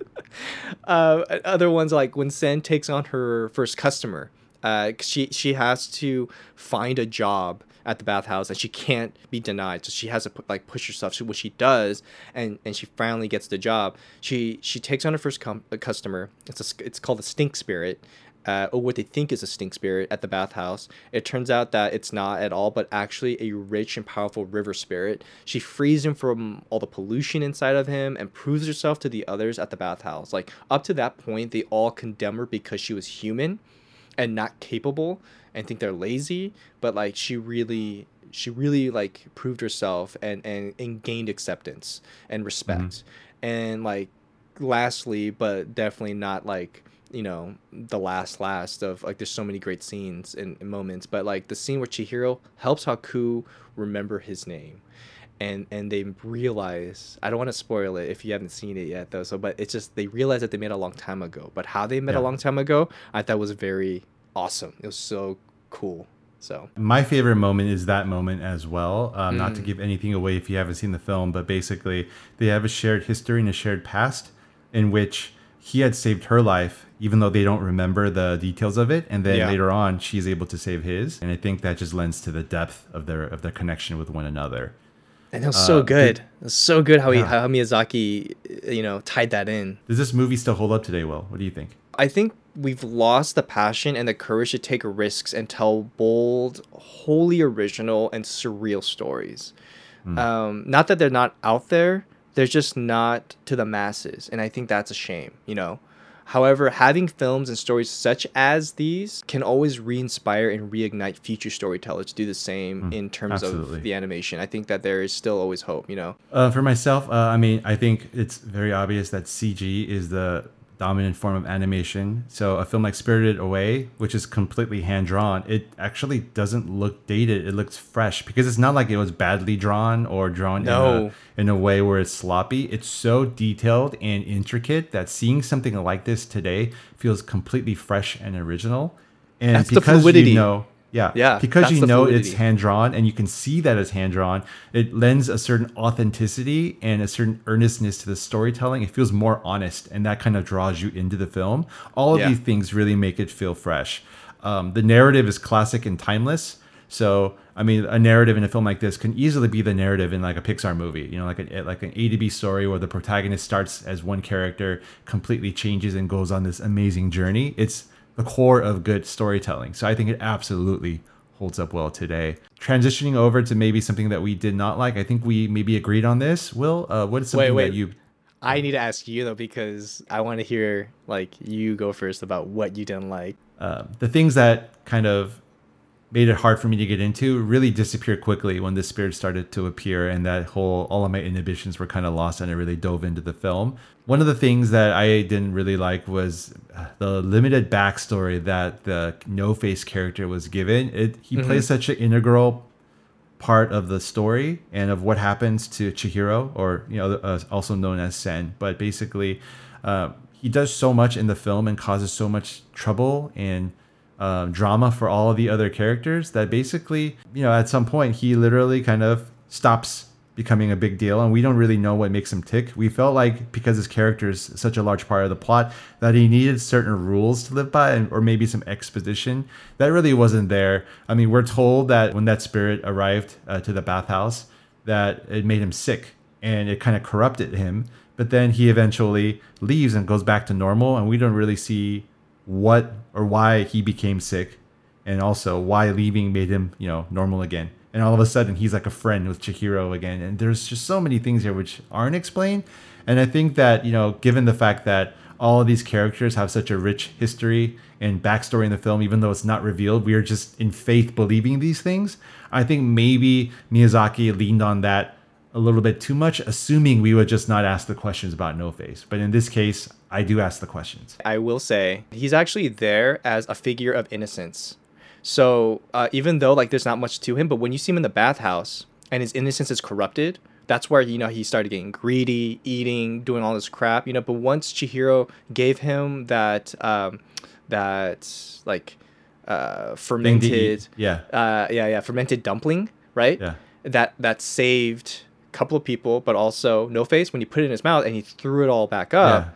uh, other ones like when Sen takes on her first customer, uh, she she has to find a job at the bathhouse and she can't be denied. So she has to like push herself. So what she does, and and she finally gets the job. She she takes on her first com- uh, customer. It's a it's called the stink spirit uh, or what they think is a stink spirit at the bathhouse. It turns out that it's not at all, but actually a rich and powerful river spirit. She frees him from all the pollution inside of him and proves herself to the others at the bathhouse. Like up to that point, they all condemn her because she was human and not capable and think they're lazy. But like she really, she really like proved herself and and, and gained acceptance and respect. And like lastly, but definitely not like you know the last last of like there's so many great scenes and, and moments but like the scene where chihiro helps haku remember his name and and they realize i don't want to spoil it if you haven't seen it yet though so but it's just they realize that they met a long time ago but how they met Yeah. a long time ago i thought was very awesome it was so cool so My favorite moment is that moment as well. Um, Not to Mm. give anything away if you haven't seen the film, but basically they have a shared history and a shared past in which he had saved her life, even though they don't remember the details of it. And then Yeah. later on, she's able to save his. And I think that just lends to the depth of their of their connection with one another. and it was Uh, so good it was so good how he how miyazaki you know tied that in Does this movie still hold up today, Will? What do you think? I think we've lost the passion and the courage to take risks and tell bold, wholly original, and surreal stories. Um, not that they're not out there, they're just not to the masses. And I think that's a shame, you know? However, having films and stories such as these can always re inspire and reignite future storytellers to do the same in terms absolutely. of the animation. I think that there is still always hope, you know? Uh, for myself, uh, I mean, I think it's very obvious that CG is the dominant form of animation. So a film like Spirited Away, which is completely hand drawn, it actually doesn't look dated. It looks fresh because it's not like it was badly drawn or drawn No. in, a, in a way where it's sloppy. It's so detailed and intricate that seeing something like this today feels completely fresh and original. And That's the because fluidity. you know, yeah, Yeah, because you know it's hand drawn and you can see that it's hand drawn, it lends a certain authenticity and a certain earnestness to the storytelling. It feels more honest, and that kind of draws you into the film. All of Yeah. these things really make it feel fresh. Um, the narrative is classic and timeless. So, I mean, a narrative in a film like this can easily be the narrative in like a Pixar movie. You know, like a, like an A to B story where the protagonist starts as one character, completely changes and goes on this amazing journey. It's the core of good storytelling. So I think it absolutely holds up well today. Transitioning over to maybe something that we did not like. I think we maybe agreed on this. Will, uh, what is something wait. that you I need to ask you though because I want to hear like you go first about what you didn't like. uh, the things that kind of made it hard for me to get into really disappeared quickly when the spirit started to appear and that whole all of my inhibitions were kind of lost and I really dove into the film. One of the things that I didn't really like was uh, the limited backstory that the No Face character was given. It he Mhm. plays such an integral part of the story and of what happens to Chihiro, or you know, uh, also known as Sen. But basically, uh, he does so much in the film and causes so much trouble and um, drama for all the other characters that basically, you know, at some point he literally kind of stops becoming a big deal and we don't really know what makes him tick. We felt like because his character is such a large part of the plot that he needed certain rules to live by and, or maybe some exposition that really wasn't there. I mean, we're told that when that spirit arrived uh, to the bathhouse that it made him sick and it kind of corrupted him, but then he eventually leaves and goes back to normal and we don't really see what or why he became sick and also why leaving made him, you know, normal again. And all of a sudden he's like a friend with Chihiro again. And there's just so many things here which aren't explained. And I think that, you know, given the fact that all of these characters have such a rich history and backstory in the film, even though it's not revealed, we are just in faith believing these things. I think maybe Miyazaki leaned on that a little bit too much, assuming we would just not ask the questions about No Face. But in this case, I do ask the questions. I will say he's actually there as a figure of innocence. So uh, even though like there's not much to him, but when you see him in the bathhouse and his innocence is corrupted, that's where you know he started getting greedy, eating, doing all this crap. You know, but once Chihiro gave him that um, that like uh, Thing to eat. fermented, Yeah. uh, yeah, yeah, fermented dumpling, right? Yeah. That that saved couple of people, but also No Face when he put it in his mouth and he threw it all back up Yeah.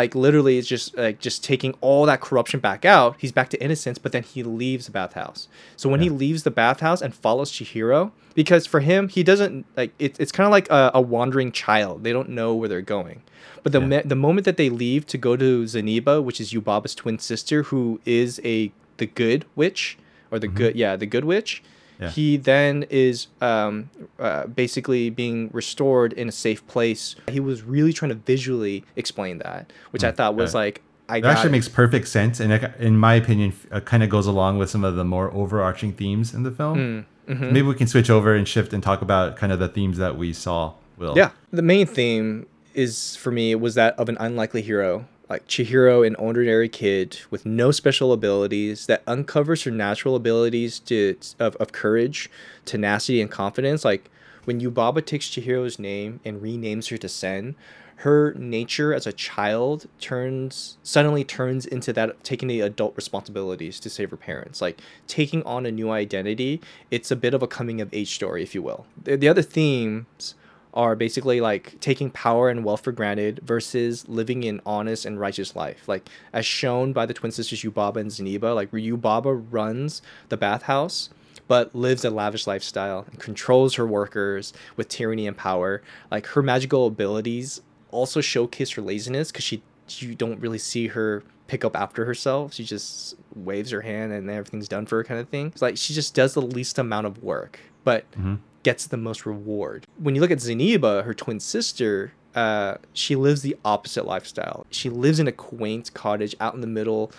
like literally it's just like just taking all that corruption back out he's back to innocence but then he leaves the bathhouse. So when he leaves the bathhouse and follows chihiro because for him he doesn't like it, it's kind of like a, a wandering child. They don't know where they're going. But the, me- the moment that they leave to go to zeniba which is yubaba's twin sister who is a the good witch or the mm-hmm. good yeah the good witch Yeah. he then is um, uh, basically being restored in a safe place. He was really trying to visually explain that, which I thought was like, I it actually it. makes perfect sense, and it, in my opinion, uh, kind of goes along with some of the more overarching themes in the film. Mm, mhm. Maybe we can switch over and shift and talk about kind of the themes that we saw. Will Yeah. The main theme is for me was that of an unlikely hero. Like Chihiro, an ordinary kid with no special abilities that uncovers her natural abilities to of, of courage, tenacity, and confidence. Like when Yubaba takes Chihiro's name and renames her to Sen, her nature as a child turns suddenly turns into that taking the adult responsibilities to save her parents like taking on a new identity it's a bit of a coming of age story if you will the, the other themes are basically like taking power and wealth for granted versus living an honest and righteous life. Like as shown by the twin sisters Yubaba and Zeniba, like Yubaba runs the bathhouse but lives a lavish lifestyle and controls her workers with tyranny and power. Like her magical abilities also showcase her laziness because she you don't really see her pick up after herself. She just waves her hand and everything's done for her kind of thing. It's like she just does the least amount of work, but Mhm. Gets the most reward. When you look at Zeniba, her twin sister, uh, she lives the opposite lifestyle. She lives in a quaint cottage out in the middle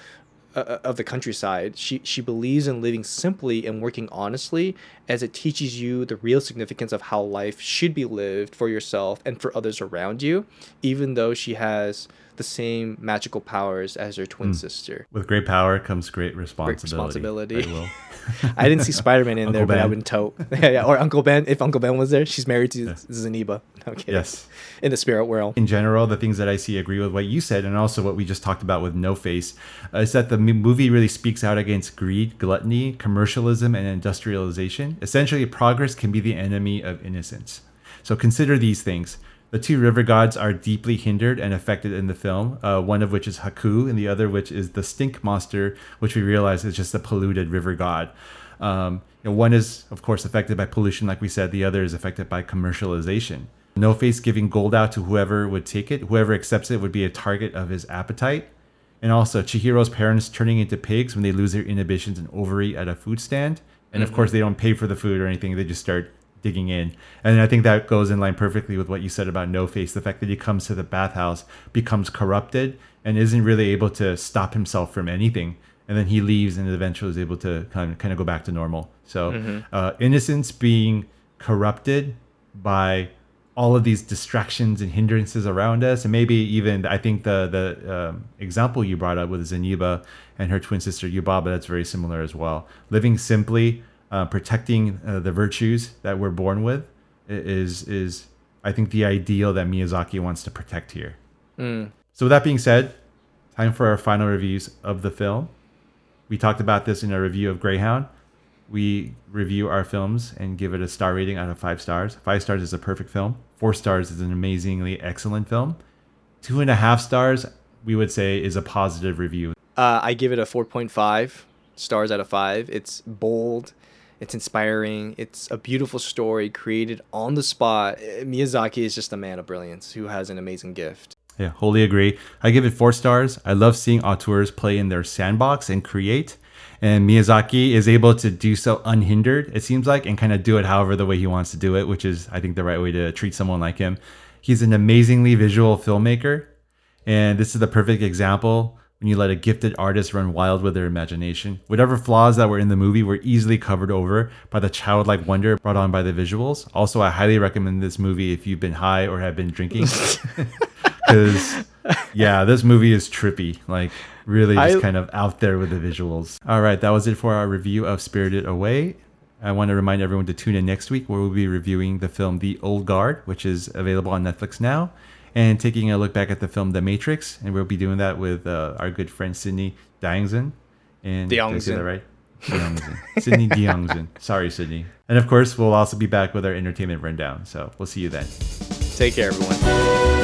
uh, of the countryside. She she believes in living simply and working honestly, as it teaches you the real significance of how life should be lived for yourself and for others around you. Even though she has the same magical powers as her twin Mm. sister. With great power comes great responsibility. responsibility. right, Will? I didn't see Spider Man in there, Uncle but I Ben. wouldn't tote. yeah, yeah, or Uncle Ben. If Uncle Ben was there, she's married to Zeniba. Okay. Yes. In the spirit world. in general, the things that I see agree with what you said, and also what we just talked about with No Face, uh, is that the movie really speaks out against greed, gluttony, commercialism, and industrialization. Essentially, progress can be the enemy of innocence. So consider these things. The two river gods are deeply hindered and affected in the film, uh, one of which is Haku, and the other which is the stink monster, which we realize is just a polluted river god. Um, one is, of course, affected by pollution, like we said. The other is affected by commercialization. No face giving gold out to whoever would take it. Whoever accepts it would be a target of his appetite. And also, Chihiro's parents turning into pigs when they lose their inhibitions and overeat at a food stand. And of Mhm. course, they don't pay for the food or anything. They just start digging in. And I think that goes in line perfectly with what you said about No Face. The fact that he comes to the bathhouse, becomes corrupted, and isn't really able to stop himself from anything. And then he leaves and eventually is able to kind of, kind of go back to normal. So, Mhm. uh, innocence being corrupted by all of these distractions and hindrances around us, and maybe even I think the the um, example you brought up with Zeniba and her twin sister Yubaba, that's very similar as well. Living simply, uh, protecting uh, the virtues that we're born with, is is I think the ideal that Miyazaki wants to protect here. Mm. So with that being said, time for our final reviews of the film. We talked about this in our review of Greyhound. We review our films and give it a star rating out of five stars. Five stars is a perfect film. Four stars is an amazingly excellent film. Two and a half stars, we would say, is a positive review. Uh, I give it a 4.5 stars out of 5. It's bold, it's inspiring, it's a beautiful story created on the spot. Miyazaki is just a man of brilliance who has an amazing gift. Yeah, wholly agree. I give it four stars. I love seeing auteurs play in their sandbox and create. And Miyazaki is able to do so unhindered, it seems like, and kind of do it however the way he wants to do it, which is, I think, the right way to treat someone like him. He's an amazingly visual filmmaker. And this is the perfect example when you let a gifted artist run wild with their imagination. Whatever flaws that were in the movie were easily covered over by the childlike wonder brought on by the visuals. Also, I highly recommend this movie if you've been high or have been drinking. Because, yeah, this movie is trippy. Like, really just I- kind of out there with the visuals. All right, that was it for our review of Spirited Away. I want to remind everyone to tune in next week where we'll be reviewing the film The Old Guard, which is available on Netflix now, and taking a look back at the film The Matrix. And we'll be doing that with uh, our good friend Sydney Diangzen. And did I say Diangzen. that right? Sydney Diangzen. Sorry, Sydney. And of course, we'll also be back with our entertainment rundown. So we'll see you then. Take care, everyone.